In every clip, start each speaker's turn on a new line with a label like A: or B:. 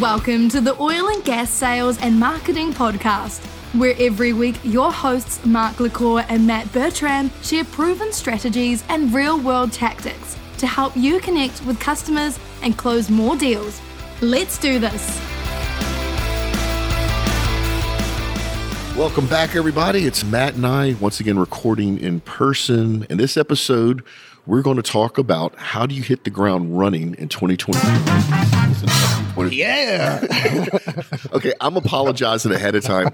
A: Welcome to the Oil and Gas Sales and Marketing Podcast, where every week your hosts Mark LaCour and Matt Bertram share proven strategies and real world tactics to help you connect with customers and close more deals. Let's do this.
B: Welcome back, everybody. It's Matt and I once again recording in person. In this episode, we're going to talk about how do you hit the ground running in 2020.
C: Yeah.
B: okay, I'm apologizing ahead of time.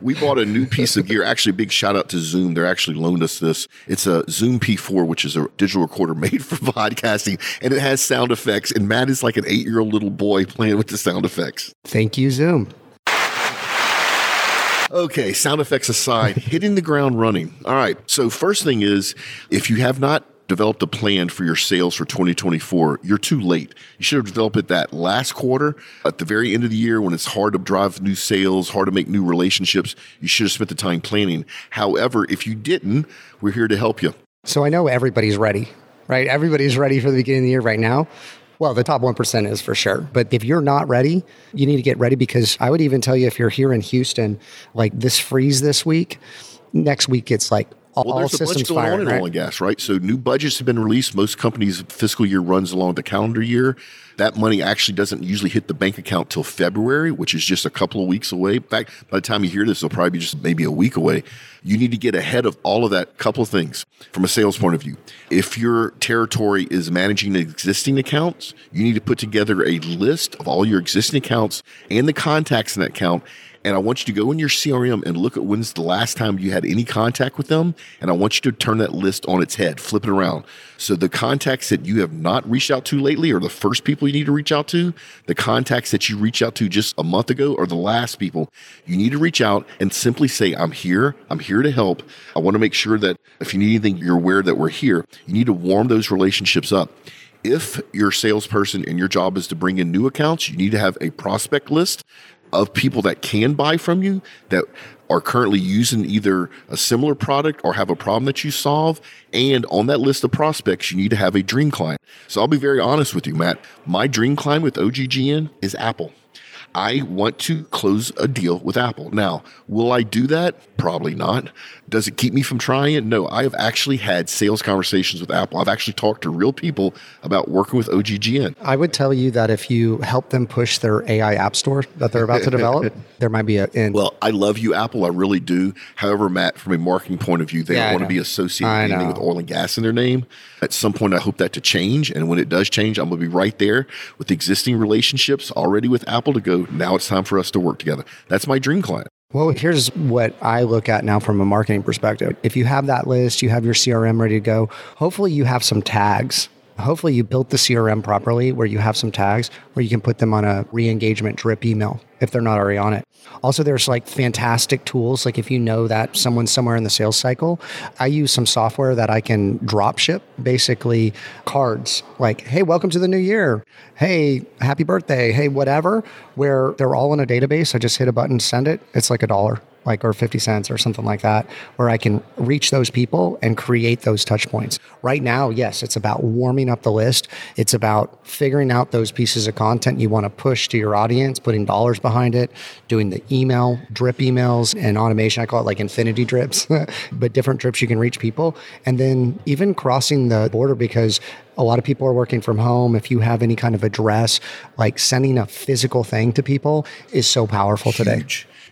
B: We bought a new piece of gear. Actually, big shout out to Zoom. They're actually loaned us this. It's a Zoom P4, which is a digital recorder made for podcasting, and it has sound effects. And Matt is like an eight year old little boy playing with the sound effects.
C: Thank you, Zoom.
B: Okay, sound effects aside, hitting the ground running. All right. So, first thing is if you have not developed a plan for your sales for 2024, you're too late. You should have developed it that last quarter at the very end of the year when it's hard to drive new sales, hard to make new relationships. You should have spent the time planning. However, if you didn't, we're here to help you.
C: So I know everybody's ready, right? Everybody's ready for the beginning of the year right now. Well, the top 1% is for sure. But if you're not ready, you need to get ready because I would even tell you if you're here in Houston, like this freeze this week, next week it's like all,
B: well, there's a bunch going on in
C: right?
B: oil and gas, right? So new budgets have been released. Most companies' fiscal year runs along the calendar year. That money actually doesn't usually hit the bank account till February, which is just a couple of weeks away. In fact, by the time you hear this, it'll probably be just maybe a week away. You need to get ahead of all of that. Couple of things from a sales point of view. If your territory is managing existing accounts, you need to put together a list of all your existing accounts and the contacts in that account and I want you to go in your CRM and look at when's the last time you had any contact with them. And I want you to turn that list on its head, flip it around. So the contacts that you have not reached out to lately are the first people you need to reach out to. The contacts that you reached out to just a month ago are the last people. You need to reach out and simply say, I'm here. I'm here to help. I want to make sure that if you need anything, you're aware that we're here. You need to warm those relationships up if your salesperson and your job is to bring in new accounts, you need to have a prospect list of people that can buy from you that are currently using either a similar product or have a problem that you solve. And on that list of prospects, you need to have a dream client. So I'll be very honest with you, Matt. My dream client with OGGN is Apple. I want to close a deal with Apple. Now, will I do that? Probably not. Does it keep me from trying it? No. I have actually had sales conversations with Apple. I've actually talked to real people about working with OGGN.
C: I would tell you that if you help them push their AI app store that they're about to develop, there might be a. In.
B: Well, I love you, Apple. I really do. However, Matt, from a marketing point of view, they
C: Yeah,
B: don't want to be associated with with oil and gas in their name. At some point, I hope that to change. And when it does change, I'm going to be right there with existing relationships already with Apple to go. Now it's time for us to work together. That's my dream client.
C: Well, here's what I look at now from a marketing perspective. If you have that list, you have your CRM ready to go, hopefully you have some tags. Hopefully you built the CRM properly where you have some tags where you can put them on a re-engagement drip email if they're not already on it. Also, there's like fantastic tools. Like if you know that someone's somewhere in the sales cycle, I use some software that I can drop ship basically cards like, hey, welcome to the new year. Hey, happy birthday. Hey, whatever, where they're all in a database. I just hit a button, send it. It's like a dollar like or 50 cents or something like that where i can reach those people and create those touch points right now yes it's about warming up the list it's about figuring out those pieces of content you want to push to your audience putting dollars behind it doing the email drip emails and automation i call it like infinity drips but different drips you can reach people and then even crossing the border because a lot of people are working from home. If you have any kind of address, like sending a physical thing to people is so powerful today.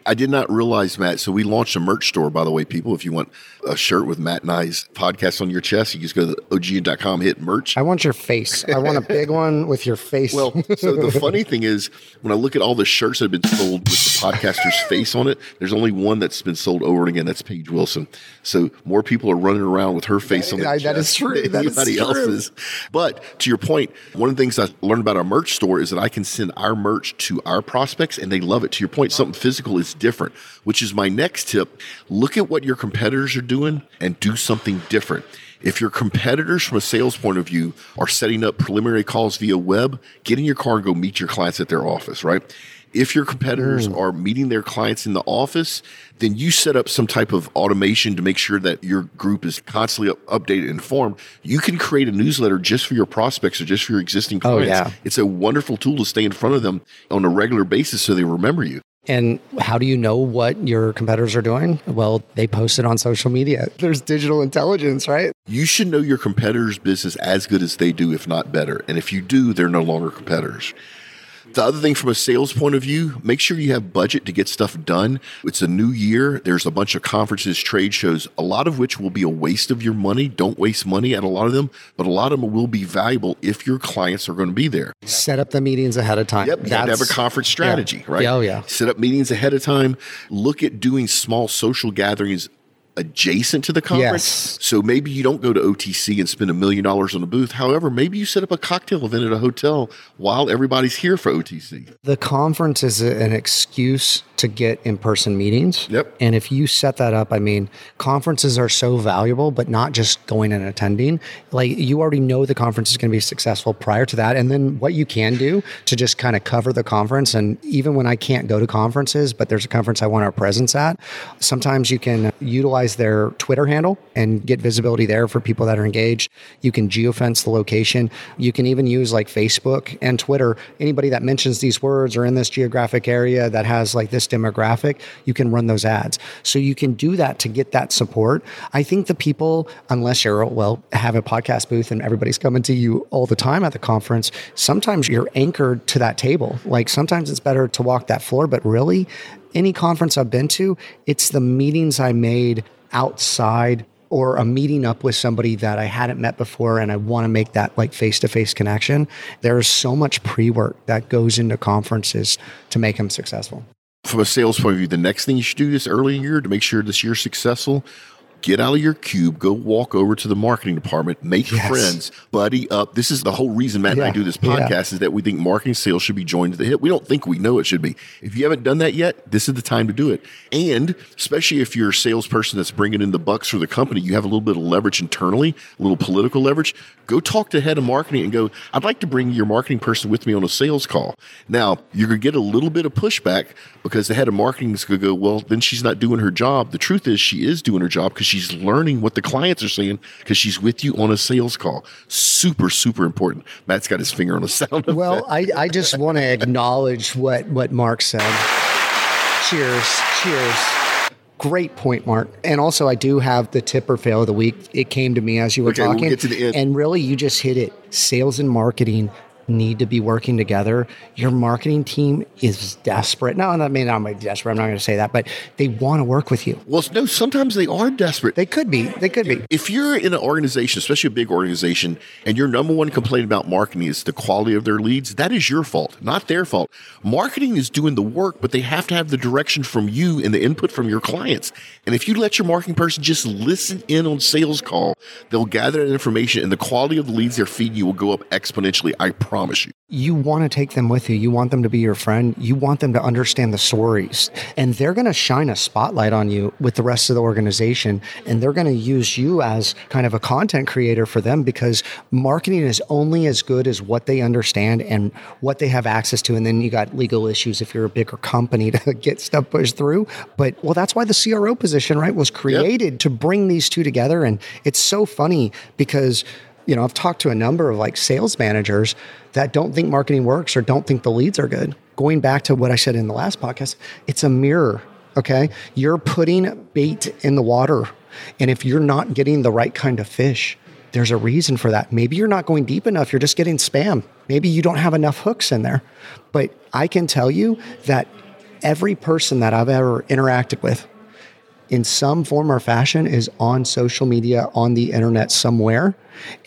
B: I did not realize, Matt. So we launched a merch store, by the way, people. If you want a shirt with Matt and I's podcast on your chest, you just go to oggn.com, hit merch.
C: I want your face. I want a big one with your face.
B: Well, so the funny thing is, when I look at all the shirts that have been sold with the podcaster's face on it, there's only one that's been sold over and again. That's Paige Wilson. So more people are running around with her face on the
C: I- that is
B: chest
C: true.
B: than
C: That is
B: anybody
C: true.
B: else's. But to your point, one of the things I learned about our merch store is that I can send our merch to our prospects and they love it. To your point, something physical is different, which is my next tip. Look at what your competitors are doing and do something different. If your competitors from a sales point of view are setting up preliminary calls via web, get in your car and go meet your clients at their office, right? If your competitors mm. are meeting their clients in the office, then you set up some type of automation to make sure that your group is constantly up, updated and informed. You can create a newsletter just for your prospects or just for your existing oh, clients. Oh, yeah. It's a wonderful tool to stay in front of them on a regular basis so they remember you.
C: And how do you know what your competitors are doing? Well, they post it on social media. There's digital intelligence, right?
B: You should know your competitors' business as good as they do, if not better. And if you do, they're no longer competitors. The other thing from a sales point of view, make sure you have budget to get stuff done. It's a new year. There's a bunch of conferences, trade shows, a lot of which will be a waste of your money. Don't waste money at a lot of them, but a lot of them will be valuable if your clients are going to be there.
C: Set up the meetings ahead of time.
B: Yep. You have to have a conference strategy,
C: yeah.
B: right?
C: Yeah, oh, yeah.
B: Set up meetings ahead of time. Look at doing small social gatherings adjacent to the conference. Yes. So maybe you don't go to OTC and spend a million dollars on a booth. However, maybe you set up a cocktail event at a hotel while everybody's here for OTC.
C: The conference is an excuse to get in person meetings.
B: Yep.
C: And if you set that up, I mean, conferences are so valuable, but not just going and attending. Like you already know the conference is going to be successful prior to that. And then what you can do to just kind of cover the conference. And even when I can't go to conferences, but there's a conference I want our presence at, sometimes you can utilize their Twitter handle and get visibility there for people that are engaged. You can geofence the location. You can even use like Facebook and Twitter. Anybody that mentions these words or in this geographic area that has like this demographic, you can run those ads. So you can do that to get that support. I think the people, unless you're, well, have a podcast booth and everybody's coming to you all the time at the conference, sometimes you're anchored to that table. Like sometimes it's better to walk that floor, but really, any conference I've been to, it's the meetings I made outside or a meeting up with somebody that I hadn't met before and I want to make that like face to face connection. There's so much pre work that goes into conferences to make them successful
B: from a sales point of view, the next thing you should do this early in the year to make sure this year's successful get out of your cube, go walk over to the marketing department, make yes. friends, buddy up. This is the whole reason Matt yeah. and I do this podcast yeah. is that we think marketing sales should be joined to the hip. We don't think we know it should be. If you haven't done that yet, this is the time to do it. And especially if you're a salesperson that's bringing in the bucks for the company, you have a little bit of leverage internally, a little political leverage. Go talk to head of marketing and go, I'd like to bring your marketing person with me on a sales call. Now, you're going to get a little bit of pushback because the head of marketing is going to go, well, then she's not doing her job. The truth is she is doing her job because she's learning what the clients are saying because she's with you on a sales call. Super, super important. Matt's got his finger on the sound.
C: Well, I, I just want to acknowledge what, what Mark said. Cheers. Cheers. Great point, Mark. And also, I do have the tip or fail of the week. It came to me as you were okay, talking.
B: We'll
C: and really, you just hit it. Sales and marketing need to be working together. Your marketing team is desperate. No, I mean, I'm desperate. I'm not going to say that, but they want to work with you.
B: Well, no, sometimes they are desperate.
C: They could be. They could be.
B: If you're in an organization, especially a big organization, and your number one complaint about marketing is the quality of their leads, that is your fault, not their fault. Marketing is doing the work, but they have to have the direction from you and the input from your clients. And if you let your marketing person just listen in on sales call, they'll gather that information and the quality of the leads they're feeding you will go up exponentially. I promise promise you.
C: You want to take them with you. You want them to be your friend. You want them to understand the stories. And they're going to shine a spotlight on you with the rest of the organization. And they're going to use you as kind of a content creator for them because marketing is only as good as what they understand and what they have access to. And then you got legal issues if you're a bigger company to get stuff pushed through. But well, that's why the CRO position, right, was created yep. to bring these two together. And it's so funny because you know, I've talked to a number of like sales managers that don't think marketing works or don't think the leads are good. Going back to what I said in the last podcast, it's a mirror. Okay. You're putting bait in the water. And if you're not getting the right kind of fish, there's a reason for that. Maybe you're not going deep enough. You're just getting spam. Maybe you don't have enough hooks in there. But I can tell you that every person that I've ever interacted with in some form or fashion is on social media, on the internet somewhere.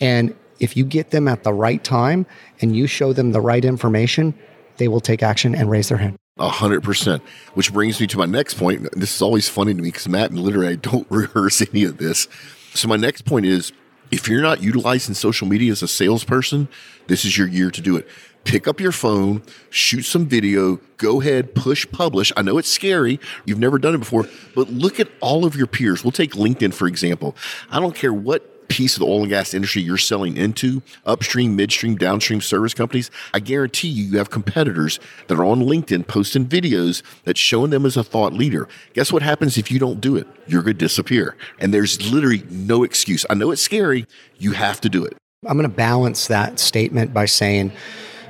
C: And if you get them at the right time and you show them the right information, they will take action and raise their hand.
B: A hundred percent. Which brings me to my next point. This is always funny to me because Matt and literally I don't rehearse any of this. So my next point is if you're not utilizing social media as a salesperson, this is your year to do it pick up your phone, shoot some video, go ahead, push publish. I know it's scary. You've never done it before, but look at all of your peers. We'll take LinkedIn, for example. I don't care what piece of the oil and gas industry you're selling into, upstream, midstream, downstream service companies, I guarantee you, you have competitors that are on LinkedIn posting videos that's showing them as a thought leader. Guess what happens if you don't do it? You're going to disappear. And there's literally no excuse. I know it's scary. You have to do it.
C: I'm going to balance that statement by saying,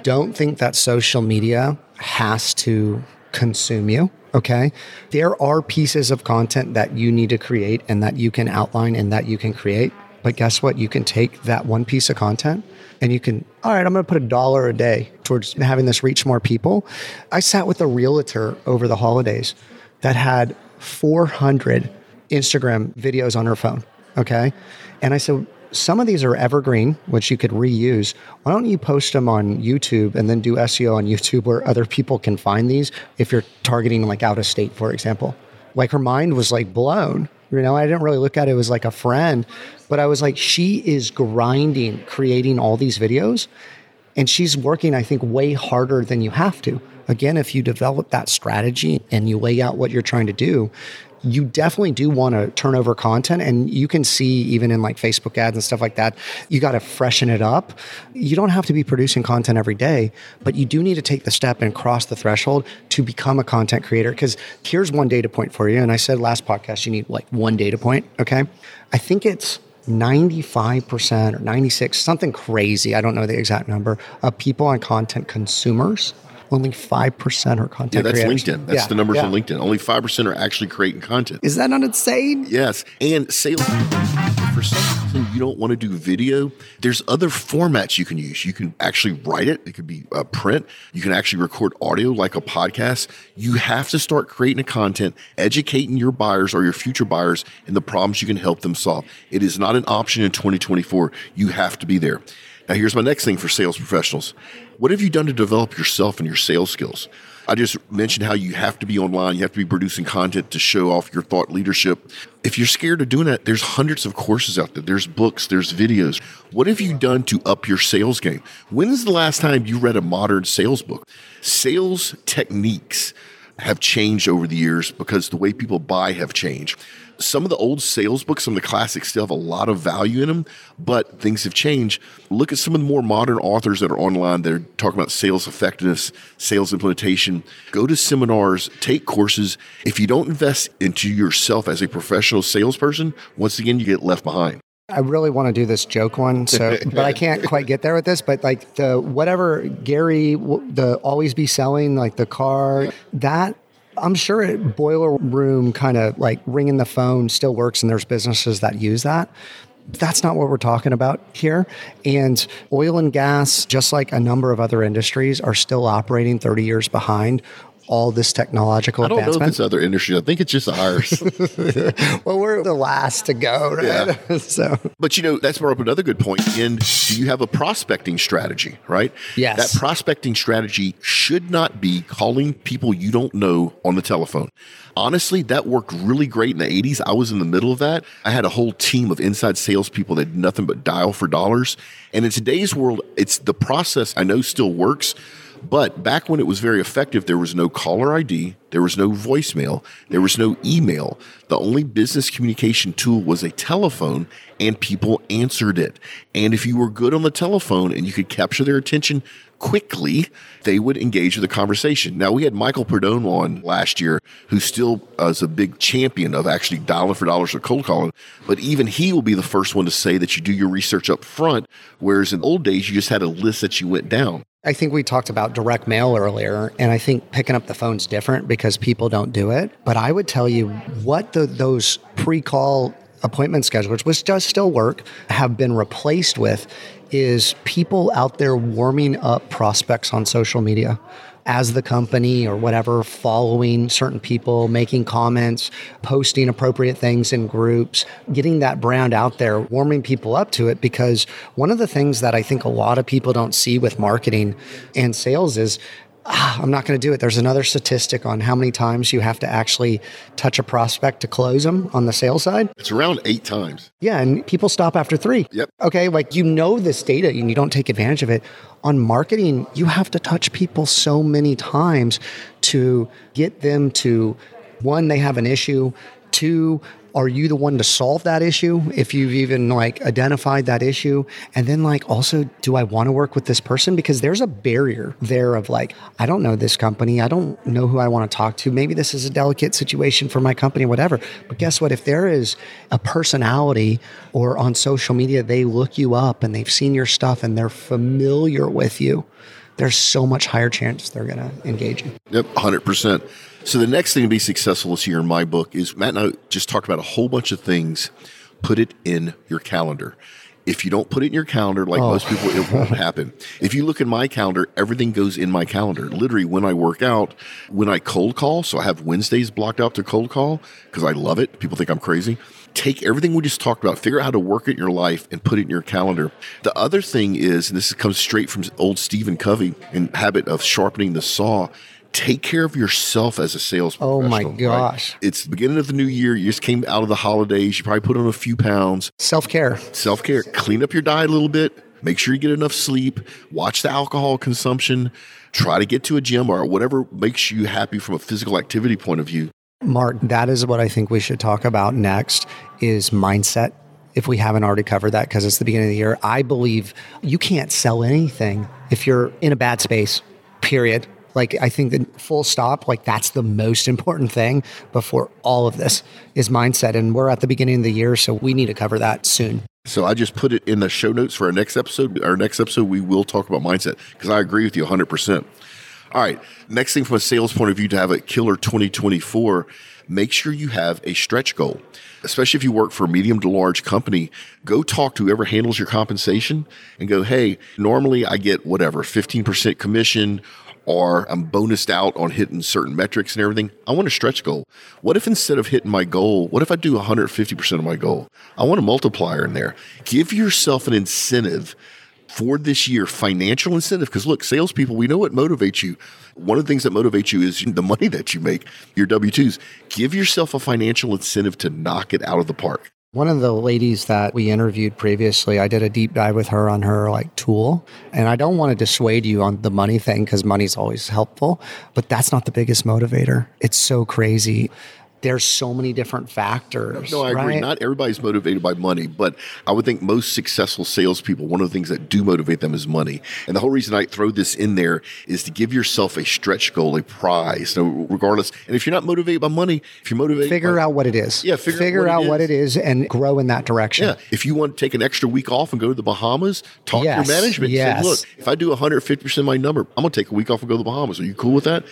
C: don't think that social media has to consume you. Okay. There are pieces of content that you need to create and that you can outline and that you can create. But guess what? You can take that one piece of content and you can, all right, I'm going to put a dollar a day towards having this reach more people. I sat with a realtor over the holidays that had 400 Instagram videos on her phone. Okay. And I said, some of these are evergreen, which you could reuse. Why don't you post them on YouTube and then do SEO on YouTube where other people can find these if you're targeting like out of state, for example? Like her mind was like blown. You know, I didn't really look at it as like a friend, but I was like, she is grinding, creating all these videos, and she's working, I think, way harder than you have to. Again, if you develop that strategy and you lay out what you're trying to do, you definitely do want to turn over content and you can see even in like Facebook ads and stuff like that, you got to freshen it up. You don't have to be producing content every day, but you do need to take the step and cross the threshold to become a content creator. Because here's one data point for you. And I said last podcast, you need like one data point. Okay. I think it's 95% or 96, something crazy. I don't know the exact number of people on content consumers only 5% are content
B: Yeah, that's
C: creators.
B: LinkedIn. That's
C: Yeah,
B: the numbers
C: yeah.
B: on LinkedIn. Only 5% are actually creating content.
C: Is that not insane?
B: Yes. And sales. For some reason, you don't want to do video. There's other formats you can use. You can actually write it. It could be a print. You can actually record audio like a podcast. You have to start creating a content, educating your buyers or your future buyers in the problems you can help them solve. It is not an option in 2024. You have to be there. Now, here's my next thing for sales professionals. What have you done to develop yourself and your sales skills? I just mentioned how you have to be online, you have to be producing content to show off your thought leadership. If you're scared of doing that, there's hundreds of courses out there. There's books, there's videos. What have you done to up your sales game? When is the last time you read a modern sales book? Sales techniques have changed over the years because the way people buy have changed. Some of the old sales books, some of the classics still have a lot of value in them, but things have changed. Look at some of the more modern authors that are online They're talking about sales effectiveness, sales implementation. Go to seminars, take courses. If you don't invest into yourself as a professional salesperson, once again, you get left behind.
C: I really want to do this joke one, so but I can't quite get there with this. But like the whatever Gary, the always be selling like the car that. I'm sure it boiler room kind of like ringing the phone still works, and there's businesses that use that. That's not what we're talking about here. And oil and gas, just like a number of other industries, are still operating 30 years behind all this technological
B: I don't know if
C: advancement.
B: it's other industries. I think it's just ours.
C: well, we're the last to go, right? so
B: But you know, that's brought up another good point. And do you have a prospecting strategy, right?
C: Yes.
B: That prospecting strategy should not be calling people you don't know on the telephone. Honestly, that worked really great in the 80s. I was in the middle of that. I had a whole team of inside salespeople that did nothing but dial for dollars. And in today's world, it's the process I know still works. But back when it was very effective, there was no caller ID, there was no voicemail, there was no email. The only business communication tool was a telephone, and people answered it. And if you were good on the telephone and you could capture their attention quickly, they would engage with the conversation. Now, we had Michael Pedone on last year, who still uh, is a big champion of actually dialing for dollars or cold calling. But even he will be the first one to say that you do your research up front, whereas in old days, you just had a list that you went down.
C: I think we talked about direct mail earlier, and I think picking up the phone's different because people don't do it. But I would tell you what the, those pre-call appointment schedulers, which does still work, have been replaced with is people out there warming up prospects on social media as the company or whatever, following certain people, making comments, posting appropriate things in groups, getting that brand out there, warming people up to it. Because one of the things that I think a lot of people don't see with marketing and sales is ah, I'm not going to do it. There's another statistic on how many times you have to actually touch a prospect to close them on the sales side.
B: It's around eight times.
C: Yeah, and people stop after three.
B: Yep.
C: Okay, like you know this data and you don't take advantage of it. On marketing, you have to touch people so many times to get them to one, they have an issue. Two, are you the one to solve that issue if you've even like identified that issue? And then like also do i want to work with this person? Because there's a barrier there of like i don't know this company i don't know who i want to talk to maybe this is a delicate situation for my company whatever. But guess what? If there is a personality or on social media they look you up and they've seen your stuff and they're familiar with you there's so much higher chance they're going to engage you.
B: Yep, 100%. So the next thing to be successful this year in my book is Matt and I just talked about a whole bunch of things. Put it in your calendar. If you don't put it in your calendar, like oh. most people, it won't happen. If you look in my calendar, everything goes in my calendar. Literally, when I work out, when I cold call, so I have Wednesdays blocked out to cold call because I love it. People think I'm crazy. Take everything we just talked about, figure out how to work it in your life, and put it in your calendar. The other thing is, and this comes straight from old Stephen Covey and habit of sharpening the saw take care of yourself as a sales
C: Oh my
B: professional, right?
C: gosh.
B: It's the beginning of the new year. You just came out of the holidays. You probably put on a few pounds.
C: self-care
B: Self care. Clean up your diet a little bit. Make sure you get enough sleep. Watch the alcohol consumption. Try to get to a gym or whatever makes you happy from a physical activity point of view.
C: Mark, that is what I think we should talk about next is mindset. If we haven't already covered that, because it's the beginning of the year, I believe you can't sell anything if you're in a bad space, period. Like, I think that full stop, like, that's the most important thing before all of this is mindset. And we're at the beginning of the year, so we need to cover that soon.
B: So I just put it in the show notes for our next episode. Our next episode, we will talk about mindset because I agree with you 100%. All right. Next thing from a sales point of view to have a killer 2024, make sure you have a stretch goal. Especially if you work for a medium to large company, go talk to whoever handles your compensation and go, hey, normally I get whatever, 15% commission or I'm bonused out on hitting certain metrics and everything. I want a stretch goal. What if instead of hitting my goal, what if I do 150% of my goal? I want a multiplier in there. Give yourself an incentive for this year, financial incentive. Because look, salespeople, we know what motivates you. One of the things that motivates you is the money that you make, your W 2s. Give yourself a financial incentive to knock it out of the park.
C: One of the ladies that we interviewed previously, I did a deep dive with her on her like tool. And I don't want to dissuade you on the money thing because money's always helpful, but that's not the biggest motivator. It's so crazy. There's so many different factors.
B: No, I agree. Not everybody's motivated by money, but I would think most successful salespeople, one of the things that do motivate them is money. And the whole reason I throw this in there is to give yourself a stretch goal, a prize. So regardless, and if you're not motivated by money, if you're motivated
C: figure
B: by,
C: out what it is.
B: Yeah, figure out what it
C: out what
B: is.
C: it is and grow in that direction.
B: Yeah, if you want to take an extra week off and go to the Bahamas, talk
C: Yes,
B: to your management.
C: yes.
B: Say, look, if I do 150% of my number, I'm going to take a week off and go to the Bahamas. Are you cool with that?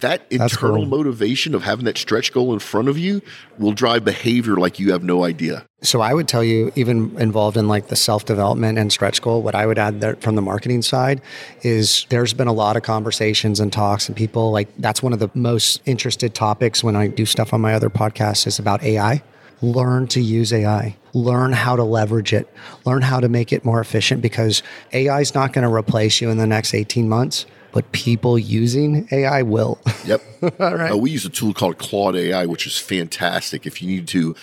B: That internal
C: cool.
B: motivation of having that stretch goal in front of you will drive behavior like you have no idea.
C: So I would tell you, even involved in like the self development and stretch goal, what I would add there from the marketing side is there's been a lot of conversations and talks and people like that's one of the most interested topics when I do stuff on my other podcasts is about AI. Learn to use AI. Learn how to leverage it. Learn how to make it more efficient because AI is not going to replace you in the next 18 months, but people using AI will.
B: Yep.
C: All right.
B: Uh, we use a tool called Claude AI, which is fantastic. If you need to,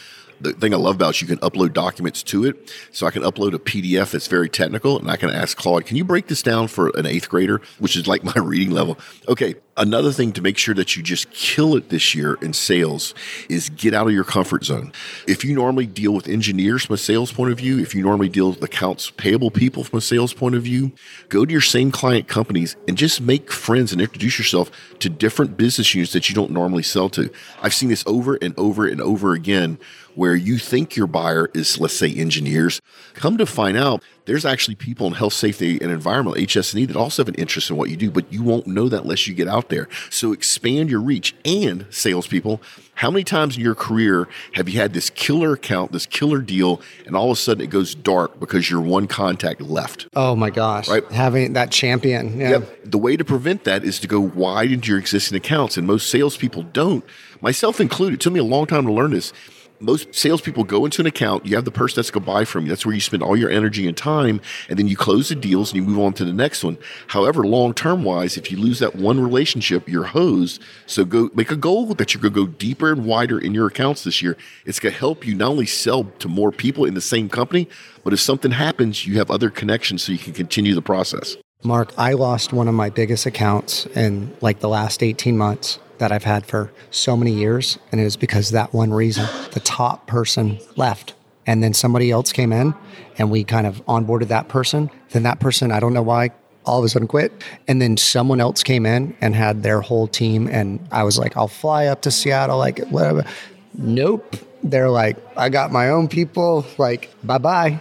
B: the thing I love about it is you can upload documents to it. So I can upload a PDF that's very technical, and I can ask Claude, "Can you break this down for an eighth grader?" Which is like my reading level. Okay. Another thing to make sure that you just kill it this year in sales is get out of your comfort zone. If you normally deal with engineers from a sales point of view, if you normally deal with accounts payable people from a sales point of view, go to your same client companies and just make friends and introduce yourself to different business units that you don't normally sell to. I've seen this over and over and over again where you think your buyer is, let's say, engineers. Come to find out, there's actually people in health, safety, and environmental (HS&E) that also have an interest in what you do, but you won't know that unless you get out there. So expand your reach. And salespeople, how many times in your career have you had this killer account, this killer deal, and all of a sudden it goes dark because your one contact left?
C: Oh my gosh.
B: Right.
C: Having that champion. Yeah.
B: Yep. The way to prevent that is to go wide into your existing accounts, and most salespeople don't, myself included. It took me a long time to learn this. Most salespeople go into an account, you have the person that's going to buy from you. That's where you spend all your energy and time, and then you close the deals and you move on to the next one. However, long term wise, if you lose that one relationship, you're hosed. So go make a goal that you're going to go deeper and wider in your accounts this year. It's going to help you not only sell to more people in the same company, but if something happens, you have other connections so you can continue the process.
C: Mark, I lost one of my biggest accounts in like the last 18 months. That I've had for so many years. And it was because that one reason the top person left. And then somebody else came in and we kind of onboarded that person. Then that person, I don't know why, all of a sudden quit. And then someone else came in and had their whole team. And I was like, I'll fly up to Seattle, like whatever. Nope. They're like, I got my own people, like, bye bye.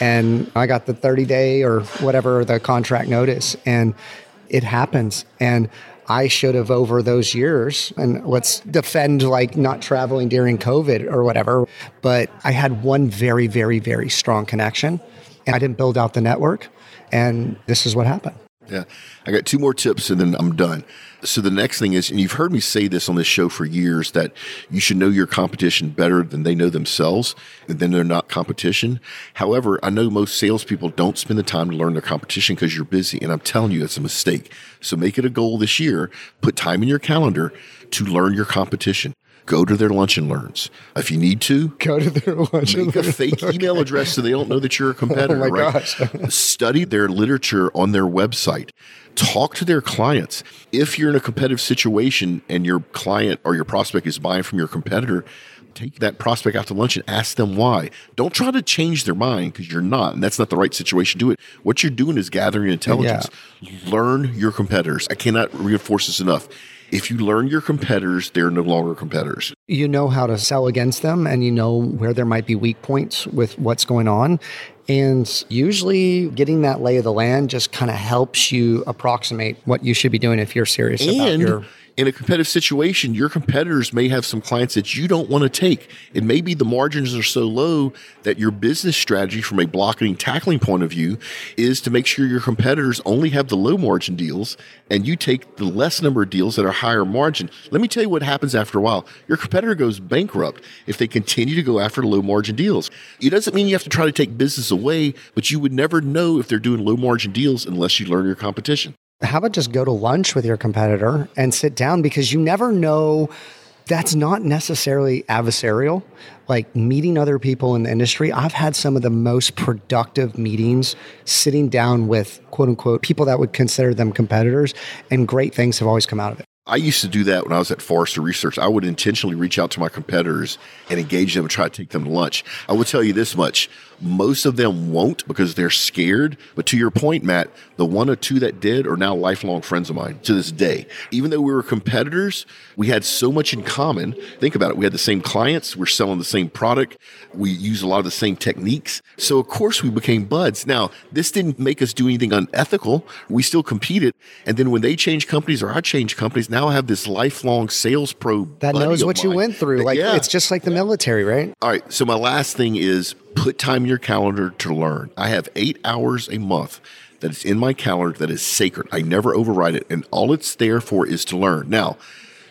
C: And I got the 30 day or whatever the contract notice. And it happens. And I should have over those years, and let's defend like not traveling during COVID or whatever. But I had one very, very, very strong connection, and I didn't build out the network. And this is what happened.
B: Yeah. I got two more tips and then I'm done. So the next thing is, and you've heard me say this on this show for years, that you should know your competition better than they know themselves, and then they're not competition. However, I know most salespeople don't spend the time to learn their competition because you're busy, and I'm telling you, it's a mistake. So make it a goal this year. Put time in your calendar to learn your competition. Go to their lunch and learns. If you need to,
C: go to their lunch. And learn.
B: Make a fake email address so they don't know that you're a competitor.
C: oh my
B: right?
C: gosh!
B: Study their literature on their website. Talk to their clients. If you're in a competitive situation and your client or your prospect is buying from your competitor, take that prospect out to lunch and ask them why. Don't try to change their mind because you're not, and that's not the right situation to do it. What you're doing is gathering intelligence. Yeah. Learn your competitors. I cannot reinforce this enough. If you learn your competitors, they're no longer competitors.
C: You know how to sell against them and you know where there might be weak points with what's going on. And usually getting that lay of the land just kind of helps you approximate what you should be doing if you're serious
B: and
C: about your
B: in a competitive situation, your competitors may have some clients that you don't want to take. It may be the margins are so low that your business strategy from a blocking tackling point of view is to make sure your competitors only have the low margin deals and you take the less number of deals that are higher margin. Let me tell you what happens after a while. Your competitor goes bankrupt if they continue to go after low margin deals. It doesn't mean you have to try to take business away, but you would never know if they're doing low margin deals unless you learn your competition.
C: How about just go to lunch with your competitor and sit down? Because you never know. That's not necessarily adversarial. Like meeting other people in the industry i've had some of the most productive meetings sitting down with quote unquote people that would consider them competitors and great things have always come out of it
B: I used to do that when I was at Forrester Research. I would intentionally reach out to my competitors and engage them and try to take them to lunch. I will tell you this much most of them won't because they're scared. But to your point, Matt, the one or two that did are now lifelong friends of mine to this day. Even though we were competitors, we had so much in common. Think about it. We had the same clients. We're selling the same product. We use a lot of the same techniques. So of course we became buds. Now, this didn't make us do anything unethical. We still competed. And then when they changed companies or I changed companies, now I have this lifelong sales pro
C: that knows what you went through. Like yeah. it's just like the military, right?
B: All right. So my last thing is put time in your calendar to learn. I have eight hours a month that is in my calendar that is sacred. I never override it. And all it's there for is to learn. Now,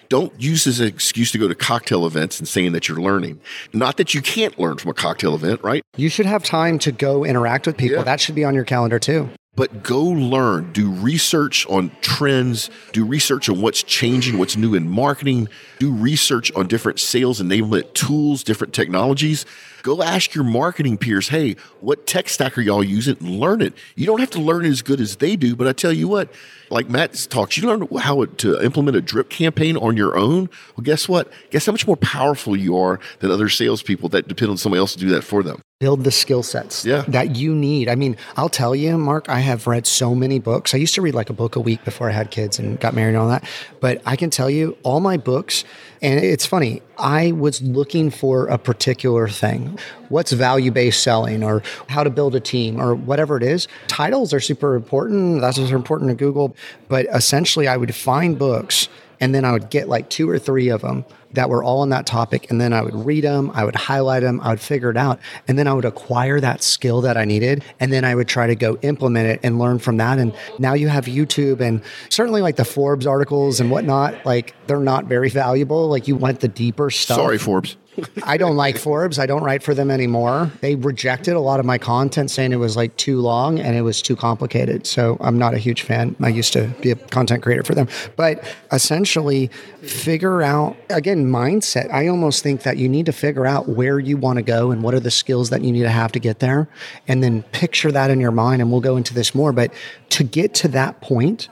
B: don't use this as an excuse to go to cocktail events and saying that you're learning. Not that you can't learn from a cocktail event, right?
C: You should have time to go interact with people. Yeah. That should be on your calendar too
B: but go learn, do research on trends, do research on what's changing, what's new in marketing, do research on different sales enablement tools, different technologies. Go ask your marketing peers, hey, what tech stack are y'all using? Learn it. You don't have to learn as good as they do, but I tell you what, like Matt talks, you learn how to implement a drip campaign on your own. Well, guess what? Guess how much more powerful you are than other salespeople that depend on somebody else to do that for them.
C: Build the skill sets
B: yeah.
C: that you need. I mean, I'll tell you, Mark, I have read so many books. I used to read like a book a week before I had kids and got married and all that. But I can tell you, all my books, and it's funny, I was looking for a particular thing. What's value based selling or how to build a team or whatever it is. Titles are super important. That's what's important to Google. But essentially, I would find books and then I would get like two or three of them that were all on that topic. And then I would read them, I would highlight them, I would figure it out. And then I would acquire that skill that I needed. And then I would try to go implement it and learn from that. And now you have YouTube and certainly like the Forbes articles and whatnot, like they're not very valuable. Like you want the deeper stuff.
B: Sorry, Forbes.
C: I don't like Forbes. I don't write for them anymore. They rejected a lot of my content saying it was like too long and it was too complicated. So I'm not a huge fan. I used to be a content creator for them. But essentially, figure out, again, mindset. I almost think that you need to figure out where you want to go and what are the skills that you need to have to get there. And then picture that in your mind. And we'll go into this more. But to get to that point,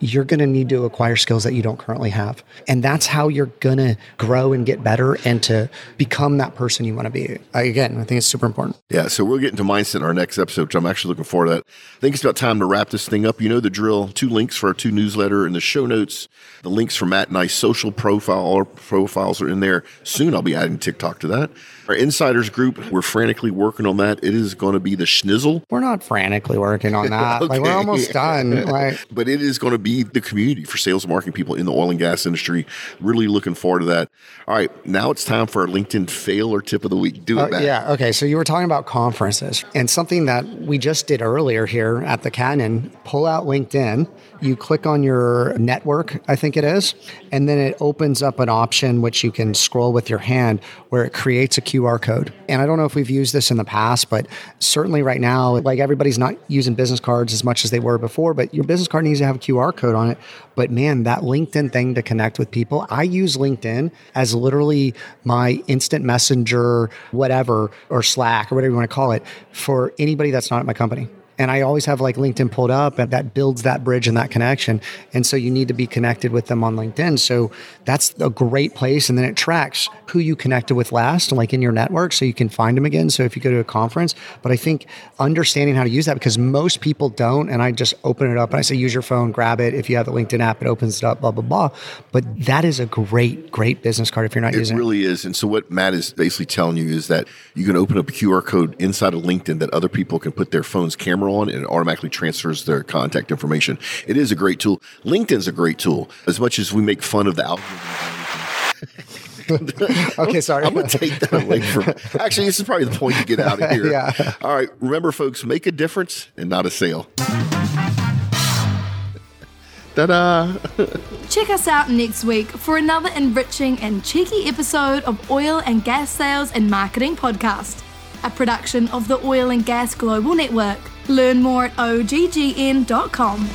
C: you're going to need to acquire skills that you don't currently have. And that's how you're going to grow and get better and to become that person you want to be. Again, I think it's super important.
B: Yeah, so we'll get into mindset in our next episode, which I'm actually looking forward to that. I think it's about time to wrap this thing up. You know the drill. Two links for our two newsletter in the show notes. The links for Matt and I's social profile, all our profiles are in there. Soon I'll be adding TikTok to that. Our insiders group, we're frantically working on that. It is going to be the schnizzle.
C: We're not frantically working on that. okay. Like we're almost done. Like,
B: but it is going to be the community for sales and marketing people in the oil and gas industry. Really looking forward to that. All right, now it's time for our LinkedIn fail or tip of the week. Do it, uh,
C: Yeah. Okay. So you were talking about conferences and something that we just did earlier here at the Cannon. Pull out LinkedIn. You click on your network, I think it is, and then it opens up an option which you can scroll with your hand where it creates a QR code. And I don't know if we've used this in the past, but certainly right now, like everybody's not using business cards as much as they were before, but your business card needs to have a QR code on it. But man, that LinkedIn thing to connect with people, I use LinkedIn as literally my instant messenger, whatever, or Slack or whatever you want to call it for anybody that's not at my company. And I always have like LinkedIn pulled up and that builds that bridge and that connection. And so you need to be connected with them on LinkedIn. So that's a great place. And then it tracks who you connected with last, like in your network, so you can find them again. So if you go to a conference, but I think understanding how to use that because most people don't. And I just open it up and I say, use your phone, grab it. If you have the LinkedIn app, it opens it up, blah, blah, blah. But that is a great, great business card if you're not
B: it
C: using
B: it. It really is. And so what Matt is basically telling you is that you can open up a QR code inside of LinkedIn that other people can put their phone's camera camera on and it automatically transfers their contact information. It is a great tool. LinkedIn's a great tool. As much as we make fun of the
C: algorithm. okay, sorry.
B: I'm going to take that away from. Actually, this is probably the point to get out of here.
C: yeah.
B: All right. Remember, folks, make a difference and not a sale. Ta-da!
A: Check us out next week for another enriching and cheeky episode of Oil and Gas Sales and Marketing Podcast a production of the Oil and Gas Global Network. Learn more at oggn.com.